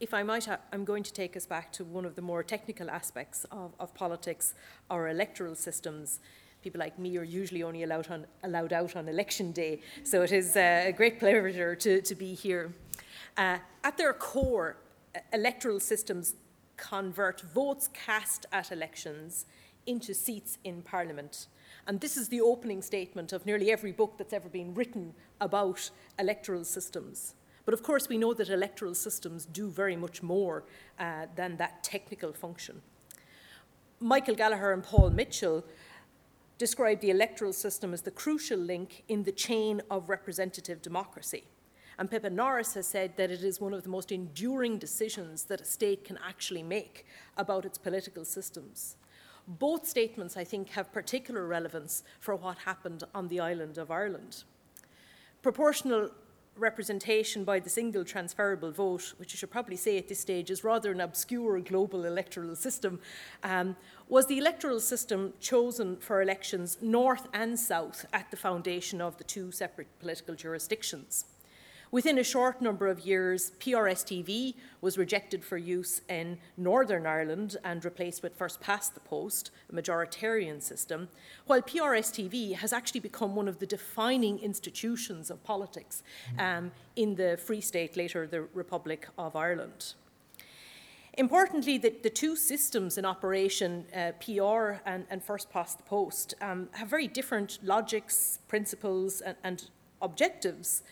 if I might, I'm going to take us back to one of the more technical aspects of, of politics, our electoral systems. People like me are usually only allowed, on, allowed out on election day, so it is uh, a great pleasure to, to be here. Uh, at their core, electoral systems convert votes cast at elections into seats in Parliament. And this is the opening statement of nearly every book that's ever been written about electoral systems. But of course, we know that electoral systems do very much more uh, than that technical function. Michael Gallagher and Paul Mitchell described the electoral system as the crucial link in the chain of representative democracy. And Pippa Norris has said that it is one of the most enduring decisions that a state can actually make about its political systems. Both statements, I think, have particular relevance for what happened on the island of Ireland. Proportional representation by the single transferable vote, which I should probably say at this stage is rather an obscure global electoral system, um, was the electoral system chosen for elections north and south at the foundation of the two separate political jurisdictions. Within a short number of years, PRSTV was rejected for use in Northern Ireland and replaced with first past the post, a majoritarian system, while PRSTV has actually become one of the defining institutions of politics um, in the Free State, later the Republic of Ireland. Importantly, the, the, two systems in operation, uh, PR and, and, first past the post, um, have very different logics, principles, and, and objectives.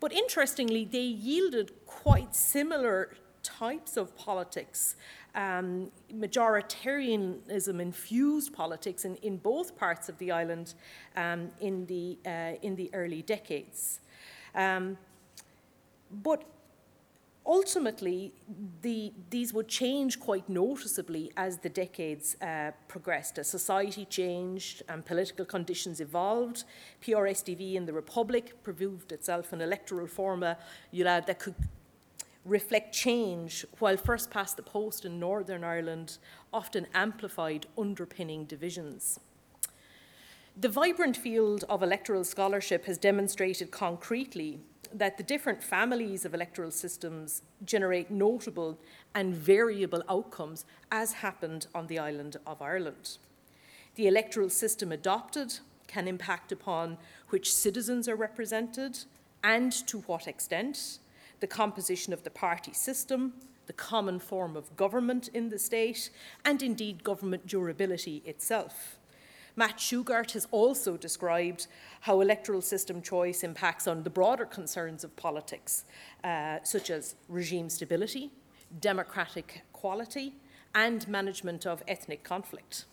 But interestingly, they yielded quite similar types of politics, um, majoritarianism infused politics in, in both parts of the island um, in, the, uh, in the early decades. Um, but ultimately, the, these would change quite noticeably as the decades uh, progressed. As society changed and political conditions evolved, PRSTV in the Republic proved itself an electoral format that could reflect change, while first past the post in Northern Ireland often amplified underpinning divisions. The vibrant field of electoral scholarship has demonstrated concretely that the different families of electoral systems generate notable and variable outcomes, as happened on the island of Ireland. The electoral system adopted can impact upon which citizens are represented and to what extent, the composition of the party system, the common form of government in the state, and indeed government durability itself. Matt Shugart has also described how electoral system choice impacts on the broader concerns of politics, uh, such as regime stability, democratic quality, and management of ethnic conflict.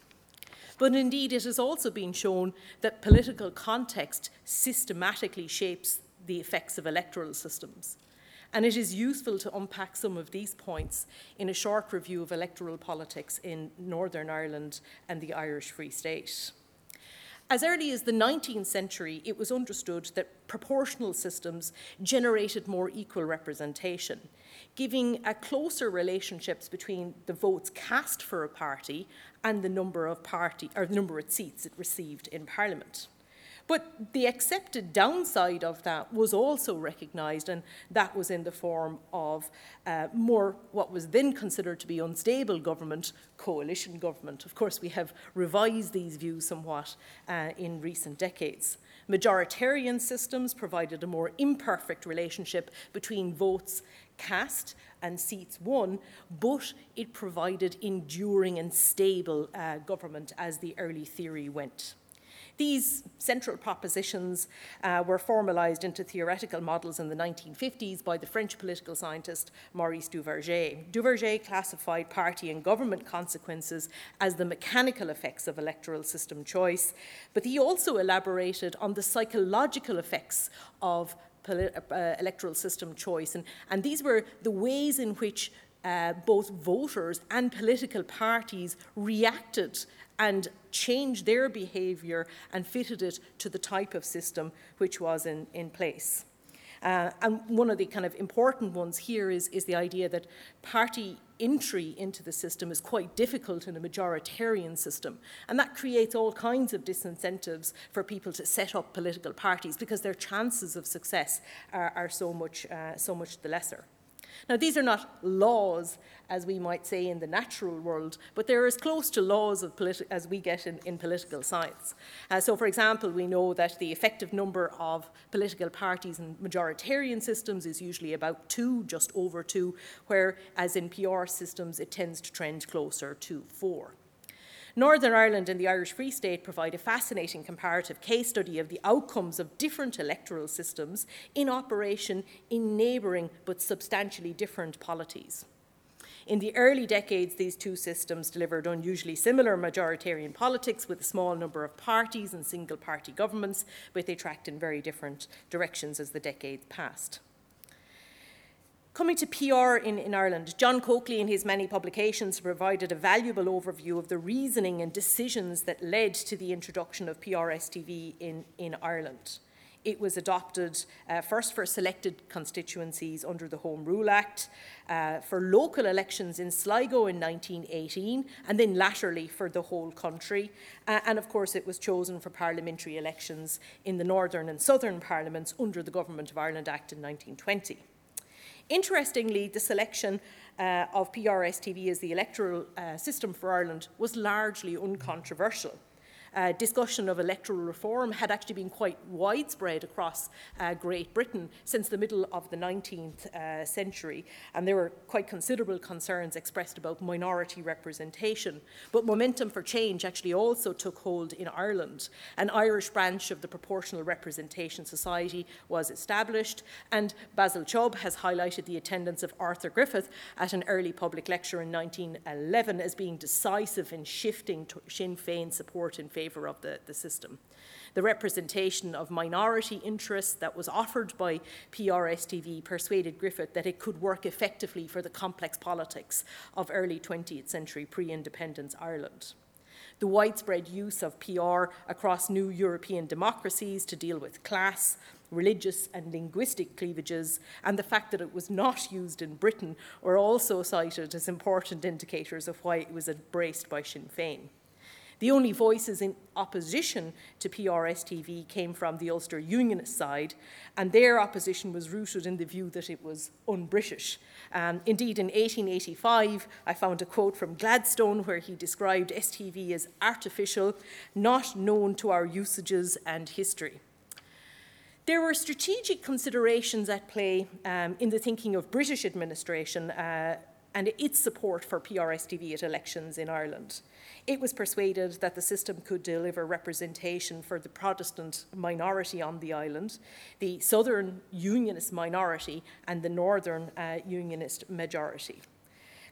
But indeed, it has also been shown that political context systematically shapes the effects of electoral systems. And it is useful to unpack some of these points in a short review of electoral politics in Northern Ireland and the Irish Free State. As early as the 19th century, it was understood that proportional systems generated more equal representation, giving a closer relationships between the votes cast for a party and the number of party or the number of seats it received in Parliament. But the accepted downside of that was also recognised, and that was in the form of uh, more what was then considered to be unstable government, coalition government. Of course, we have revised these views somewhat uh, in recent decades. Majoritarian systems provided a more imperfect relationship between votes cast and seats won, but it provided enduring and stable uh, government as the early theory went. These central propositions uh, were formalized into theoretical models in the 1950s by the French political scientist Maurice Duverger. Duverger classified party and government consequences as the mechanical effects of electoral system choice, but he also elaborated on the psychological effects of uh, electoral system choice. And, and these were the ways in which uh, both voters and political parties reacted and changed their behaviour and fitted it to the type of system which was in, in place. Uh, and one of the kind of important ones here is, is the idea that party entry into the system is quite difficult in a majoritarian system. And that creates all kinds of disincentives for people to set up political parties because their chances of success are, are so, much, uh, so much the lesser. Now, these are not laws, as we might say in the natural world, but they're as close to laws as we get in, in political science. Uh, so, for example, we know that the effective number of political parties in majoritarian systems is usually about two, just over two, whereas in PR systems it tends to trend closer to four. Northern Ireland and the Irish Free State provide a fascinating comparative case study of the outcomes of different electoral systems in operation in neighbouring but substantially different polities. In the early decades, these two systems delivered unusually similar majoritarian politics with a small number of parties and single party governments, but they tracked in very different directions as the decades passed. Coming to PR in, in Ireland, John Coakley, in his many publications, provided a valuable overview of the reasoning and decisions that led to the introduction of PRSTV in, in Ireland. It was adopted uh, first for selected constituencies under the Home Rule Act, uh, for local elections in Sligo in 1918, and then latterly for the whole country. Uh, and of course, it was chosen for parliamentary elections in the Northern and Southern Parliaments under the Government of Ireland Act in 1920. Interestingly, the selection uh, of PRSTV as the electoral uh, system for Ireland was largely uncontroversial uh, discussion of electoral reform had actually been quite widespread across uh, Great Britain since the middle of the 19th uh, century, and there were quite considerable concerns expressed about minority representation. But momentum for change actually also took hold in Ireland. An Irish branch of the Proportional Representation Society was established, and Basil Chubb has highlighted the attendance of Arthur Griffith at an early public lecture in 1911 as being decisive in shifting Sinn Féin support in favour favour of the, the system. The representation of minority interests that was offered by PRSTV persuaded Griffith that it could work effectively for the complex politics of early 20th century pre independence Ireland the widespread use of PR across new European democracies to deal with class, religious and linguistic cleavages, and the fact that it was not used in Britain were also cited as important indicators of why it was embraced by Sinn Féin. The only voices in opposition to PRSTV came from the Ulster Unionist side, and their opposition was rooted in the view that it was un British. Um, indeed, in 1885, I found a quote from Gladstone where he described STV as artificial, not known to our usages and history. There were strategic considerations at play um, in the thinking of British administration uh, and its support for PRSTV at elections in Ireland. It was persuaded that the system could deliver representation for the Protestant minority on the island, the Southern Unionist minority, and the Northern uh, Unionist majority.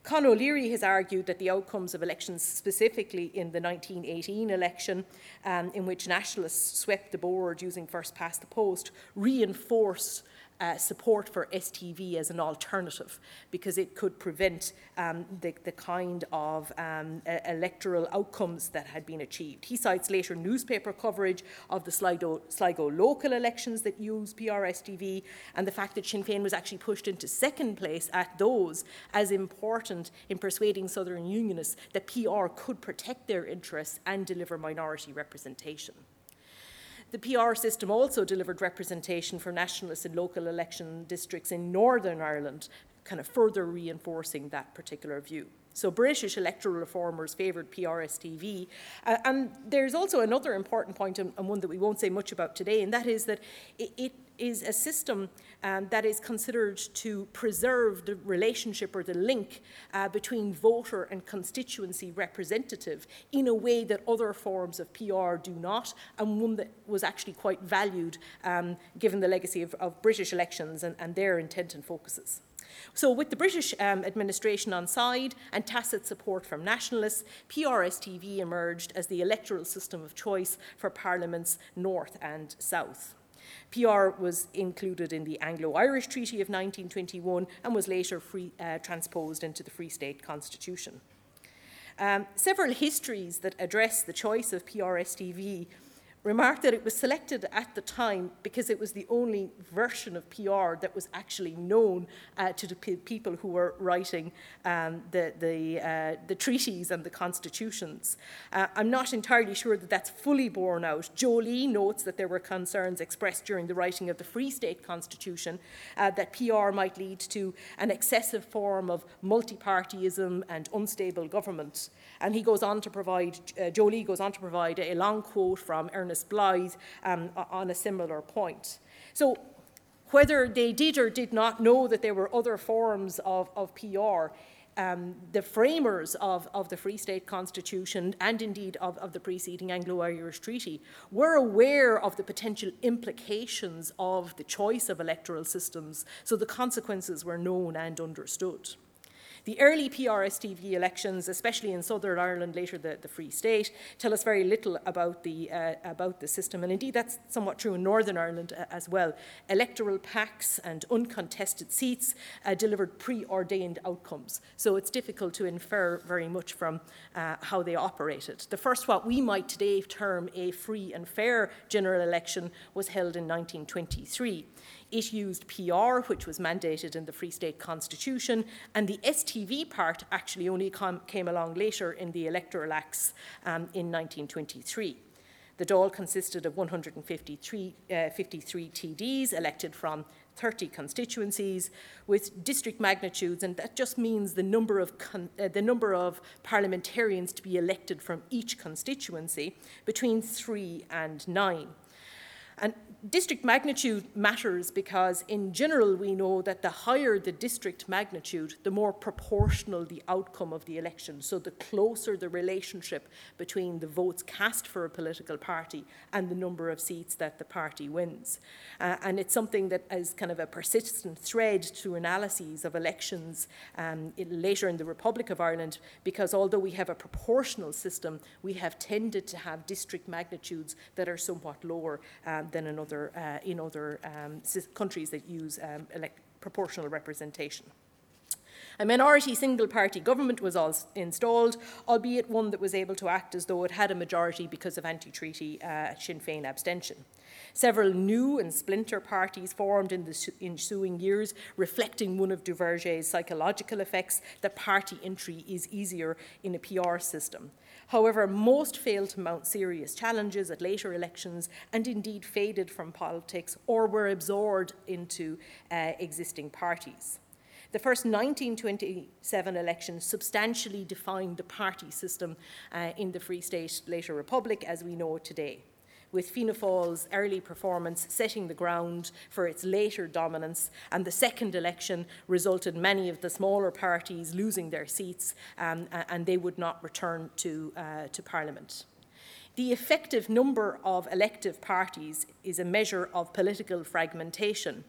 Con O'Leary has argued that the outcomes of elections, specifically in the 1918 election, um, in which nationalists swept the board using first past the post, reinforced uh, support for STV as an alternative because it could prevent um, the, the, kind of um, electoral outcomes that had been achieved. He cites later newspaper coverage of the Sligo, Sligo local elections that used PRSTV and the fact that Sinn Féin was actually pushed into second place at those as important in persuading Southern Unionists that PR could protect their interests and deliver minority representation. The PR system also delivered representation for nationalists in local election districts in Northern Ireland, kind of further reinforcing that particular view. So British electoral reformers favoured PRSTV. Uh, and there's also another important point, and, and, one that we won't say much about today, and that is that it, it is a system um, that is considered to preserve the relationship or the link uh, between voter and constituency representative in a way that other forms of PR do not, and one that was actually quite valued um, given the legacy of, of British elections and, and their intent and focuses. So, with the British um, administration on side and tacit support from nationalists, PRSTV emerged as the electoral system of choice for parliaments north and south. PR was included in the Anglo Irish Treaty of 1921 and was later free, uh, transposed into the Free State Constitution. Um, several histories that address the choice of PRSTV remarked that it was selected at the time because it was the only version of PR that was actually known uh, to the pe people who were writing um, the, the, uh, the, treaties and the constitutions. Uh, I'm not entirely sure that that's fully borne out. Joly notes that there were concerns expressed during the writing of the Free State Constitution uh, that PR might lead to an excessive form of multi-partyism and unstable government. And he goes on to provide, uh, Joly goes on to provide a long quote from Ernest Blythe um, on a similar point. So whether they did or did not know that there were other forms of, of PR, um, the framers of, of, the Free State Constitution and indeed of, of the preceding Anglo-Irish Treaty were aware of the potential implications of the choice of electoral systems, so the consequences were known and understood. The early PRSTV elections, especially in Southern Ireland, later the, the Free State, tell us very little about the, uh, about the system. And indeed, that's somewhat true in Northern Ireland uh, as well. Electoral pacts and uncontested seats uh, delivered preordained outcomes. So it's difficult to infer very much from uh, how they operated. The first, what we might today term a free and fair general election, was held in 1923. It used PR, which was mandated in the Free State Constitution, and the STV part actually only came along later in the Electoral Acts um, in 1923. The Dáil consisted of 153 uh, 53 TDs elected from 30 constituencies with district magnitudes, and that just means the number of, uh, the number of parliamentarians to be elected from each constituency between three and nine. And district magnitude matters because in general we know that the higher the district magnitude, the more proportional the outcome of the election. So the closer the relationship between the votes cast for a political party and the number of seats that the party wins. Uh, and it's something that is kind of a persistent thread to analyses of elections um, in, later in the Republic of Ireland because although we have a proportional system, we have tended to have district magnitudes that are somewhat lower um, than in other uh, in other um, countries that use um, proportional representation. A minority single party government was installed, albeit one that was able to act as though it had a majority because of anti treaty uh, Sinn Féin abstention. Several new and splinter parties formed in the ensuing years, reflecting one of Duverger's psychological effects that party entry is easier in a PR system. However, most failed to mount serious challenges at later elections and indeed faded from politics or were absorbed into uh, existing parties. The first 1927 election substantially defined the party system uh, in the Free State later Republic as we know it today with Fianna Fáil's early performance setting the ground for its later dominance, and the second election resulted many of the smaller parties losing their seats, um, and they would not return to, uh, to Parliament. The effective number of elective parties is a measure of political fragmentation.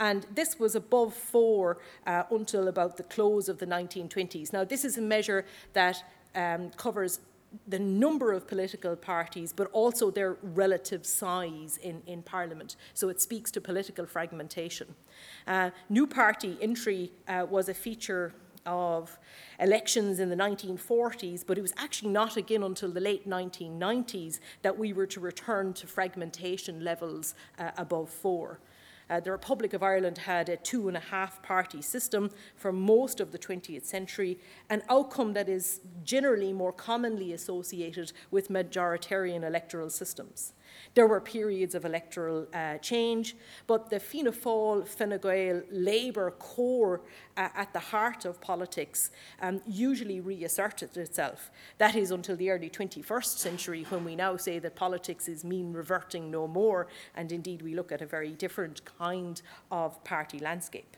And this was above four uh, until about the close of the 1920s. Now, this is a measure that um, covers the number of political parties, but also their relative size in, in Parliament. So it speaks to political fragmentation. Uh, new party entry uh, was a feature of elections in the 1940s, but it was actually not again until the late 1990s that we were to return to fragmentation levels uh, above four. Uh, the Republic of Ireland had a two and a half party system for most of the 20th century, an outcome that is generally more commonly associated with majoritarian electoral systems. There were periods of electoral uh, change, but the Fianna Fáil, Fine Gael Labour core uh, at the heart of politics um, usually reasserted itself. That is until the early 21st century when we now say that politics is mean reverting no more, and indeed we look at a very different kind of party landscape.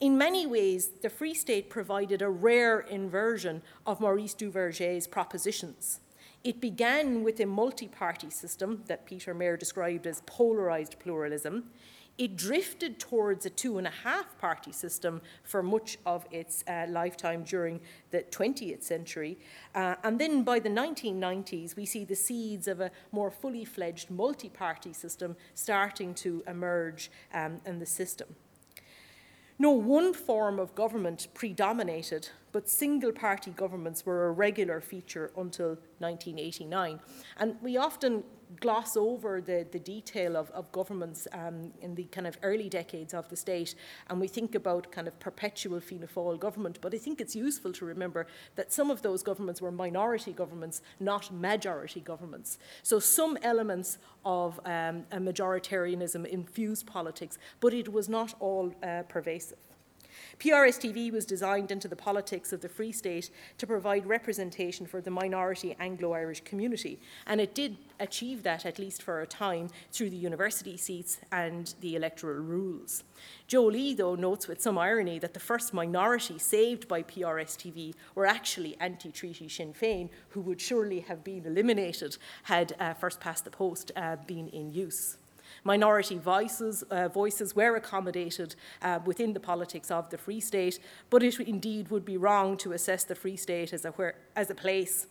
In many ways, the Free State provided a rare inversion of Maurice Duverger's propositions. It began with a multi party system that Peter Mair described as polarised pluralism. It drifted towards a two and a half party system for much of its uh, lifetime during the 20th century. Uh, and then by the 1990s, we see the seeds of a more fully fledged multi party system starting to emerge um, in the system. No one form of government predominated, but single party governments were a regular feature until 1989. And we often gloss over the, the detail of, of governments um, in the kind of early decades of the state, and we think about kind of perpetual Fianna Fáil government. But I think it's useful to remember that some of those governments were minority governments, not majority governments. So some elements of um, majoritarianism infused politics, but it was not all uh, pervasive. PRSTV was designed into the politics of the Free State to provide representation for the minority Anglo Irish community, and it did achieve that at least for a time through the university seats and the electoral rules. Joe Lee, though, notes with some irony that the first minority saved by PRSTV were actually anti treaty Sinn Féin, who would surely have been eliminated had uh, First Past the Post uh, been in use. Minority voices, uh, voices were accommodated uh, within the politics of the Free State, but it indeed would be wrong to assess the Free State as a, where, as a place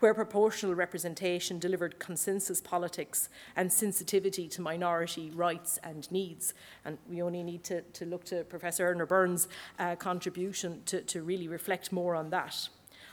where proportional representation delivered consensus politics and sensitivity to minority rights and needs. And we only need to, to look to Professor Earner Burns' uh, contribution to, to really reflect more on that.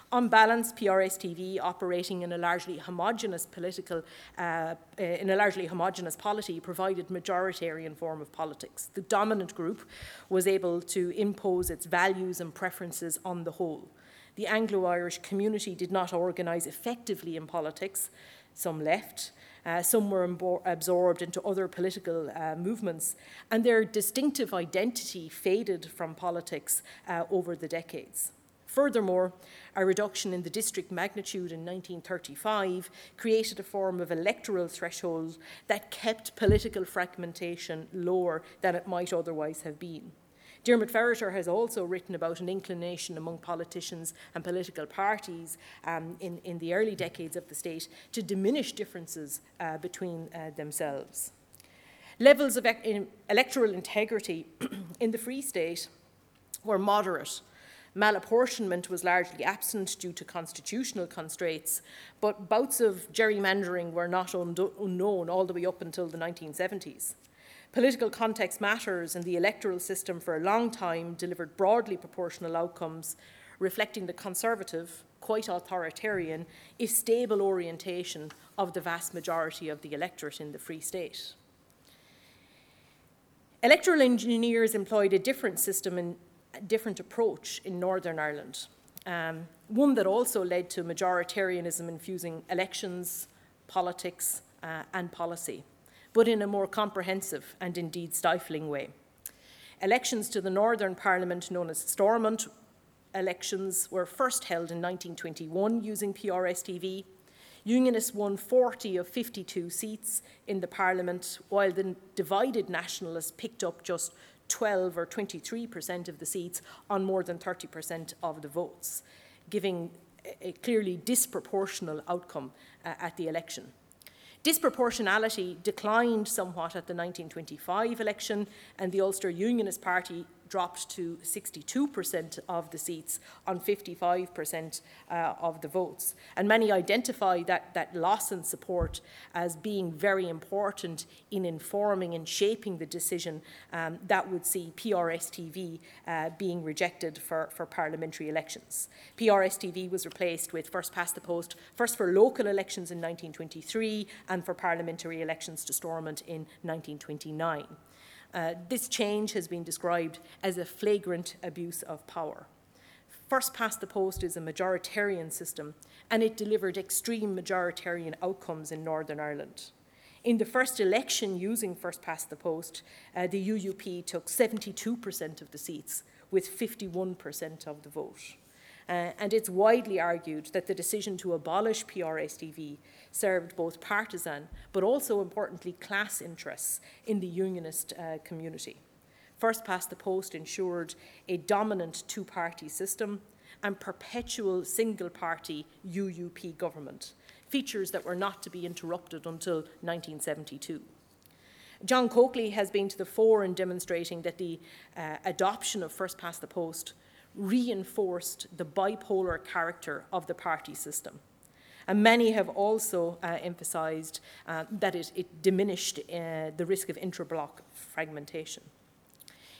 On balance, PRS-TV operating in a largely homogenous political, uh, uh, in a largely homogenous polity, provided majoritarian form of politics. The dominant group was able to impose its values and preferences on the whole. The Anglo-Irish community did not organise effectively in politics. Some left, uh, some were absorbed into other political uh, movements, and their distinctive identity faded from politics uh, over the decades. Furthermore, a reduction in the district magnitude in 1935 created a form of electoral threshold that kept political fragmentation lower than it might otherwise have been. Diarmaid Ferriter has also written about an inclination among politicians and political parties um, in, in the early decades of the state to diminish differences uh, between uh, themselves. Levels of e electoral integrity in the Free State were moderate Malapportionment was largely absent due to constitutional constraints, but bouts of gerrymandering were not unknown all the way up until the 1970s. Political context matters, and the electoral system for a long time delivered broadly proportional outcomes, reflecting the conservative, quite authoritarian, if stable orientation of the vast majority of the electorate in the Free State. Electoral engineers employed a different system in different approach in Northern Ireland. Um, one that also led to majoritarianism infusing elections, politics, uh, and policy, but in a more comprehensive and indeed stifling way. Elections to the Northern Parliament, known as Stormont elections, were first held in 1921 using PRSTV. Unionists won 40 of 52 seats in the Parliament, while the divided Nationalists picked up just 12 or 23% of the seats on more than 30% of the votes, giving a clearly disproportional outcome uh, at the election. Disproportionality declined somewhat at the 1925 election, and the Ulster Unionist Party dropped to 62% of the seats on 55% uh, of the votes. And many identify that, that loss in support as being very important in informing and shaping the decision um, that would see PRS-TV uh, being rejected for, for parliamentary elections. PRS-TV was replaced with First Past the Post, first for local elections in 1923 and for parliamentary elections to Stormont in 1929. Uh, this change has been described as a flagrant abuse of power. First past the post is a majoritarian system, and it delivered extreme majoritarian outcomes in Northern Ireland. In the first election using first past the post, uh, the UUP took 72% of the seats, with 51% of the vote. Uh, and it's widely argued that the decision to abolish PRSTV served both partisan but also importantly class interests in the unionist uh, community. First past the post ensured a dominant two party system and perpetual single party UUP government, features that were not to be interrupted until 1972. John Coakley has been to the fore in demonstrating that the uh, adoption of first past the post reinforced the bipolar character of the party system. And many have also uh, emphasised uh, that it, it diminished uh, the risk of intra-bloc fragmentation.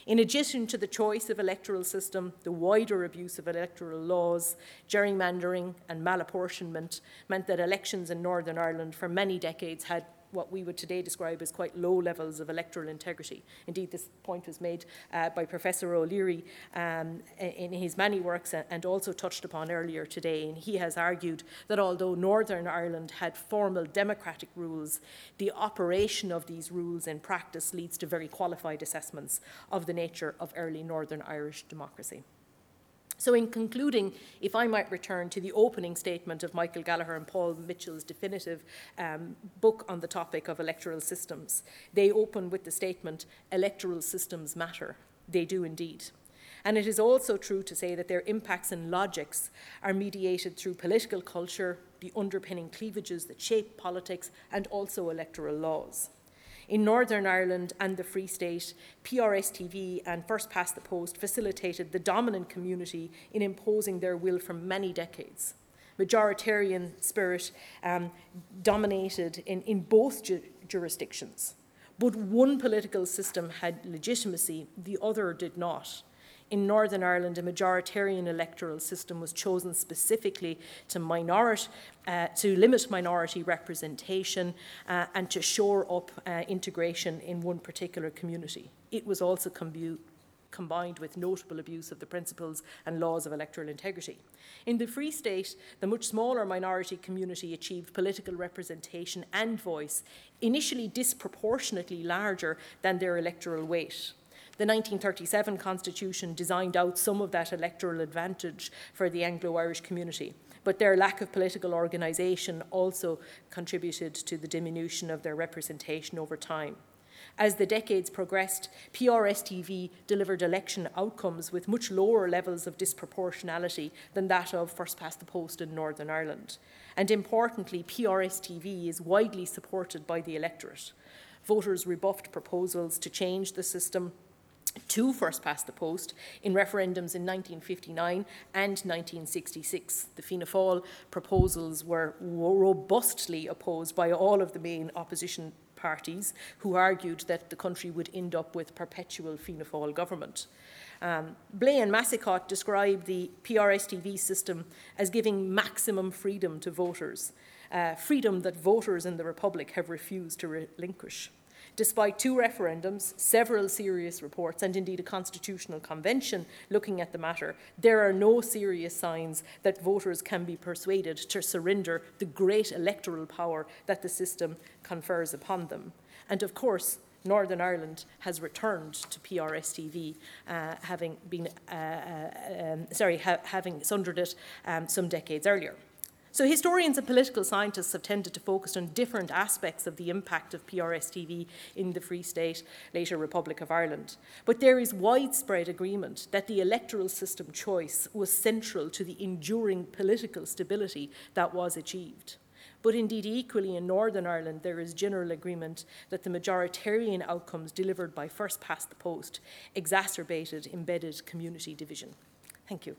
In addition to the choice of electoral system, the wider abuse of electoral laws, gerrymandering and malapportionment meant that elections in Northern Ireland for many decades had what we would today describe as quite low levels of electoral integrity. Indeed, this point was made uh, by Professor O'Leary um, in his many works and also touched upon earlier today. And he has argued that although Northern Ireland had formal democratic rules, the operation of these rules in practice leads to very qualified assessments of the nature of early Northern Irish democracy. So, in concluding, if I might return to the opening statement of Michael Gallagher and Paul Mitchell's definitive um, book on the topic of electoral systems, they open with the statement electoral systems matter. They do indeed. And it is also true to say that their impacts and logics are mediated through political culture, the underpinning cleavages that shape politics, and also electoral laws. In Northern Ireland and the Free State, PRSTV and First Past the Post facilitated the dominant community in imposing their will for many decades. Majoritarian spirit um, dominated in, in both ju jurisdictions. But one political system had legitimacy, the other did not. In Northern Ireland, a majoritarian electoral system was chosen specifically to, uh, to limit minority representation uh, and to shore up uh, integration in one particular community. It was also combined with notable abuse of the principles and laws of electoral integrity. In the Free State, the much smaller minority community achieved political representation and voice, initially disproportionately larger than their electoral weight. The 1937 Constitution designed out some of that electoral advantage for the Anglo Irish community, but their lack of political organisation also contributed to the diminution of their representation over time. As the decades progressed, PRSTV delivered election outcomes with much lower levels of disproportionality than that of First Past the Post in Northern Ireland. And importantly, PRSTV is widely supported by the electorate. Voters rebuffed proposals to change the system to first past the post in referendums in 1959 and 1966. The Fianna Fáil proposals were robustly opposed by all of the main opposition parties who argued that the country would end up with perpetual Fianna Fáil government. Um, and Massicotte described the PRSTV system as giving maximum freedom to voters, uh, freedom that voters in the Republic have refused to relinquish. Despite two referendums, several serious reports, and indeed a constitutional convention looking at the matter, there are no serious signs that voters can be persuaded to surrender the great electoral power that the system confers upon them. And of course, Northern Ireland has returned to PRSTV, uh, having been, uh, uh, um, sorry, ha having sundered it um, some decades earlier. So historians and political scientists have tended to focus on different aspects of the impact of PRS-TV in the Free State, later Republic of Ireland. But there is widespread agreement that the electoral system choice was central to the enduring political stability that was achieved. But indeed, equally in Northern Ireland, there is general agreement that the majoritarian outcomes delivered by first past the post exacerbated embedded community division. Thank you.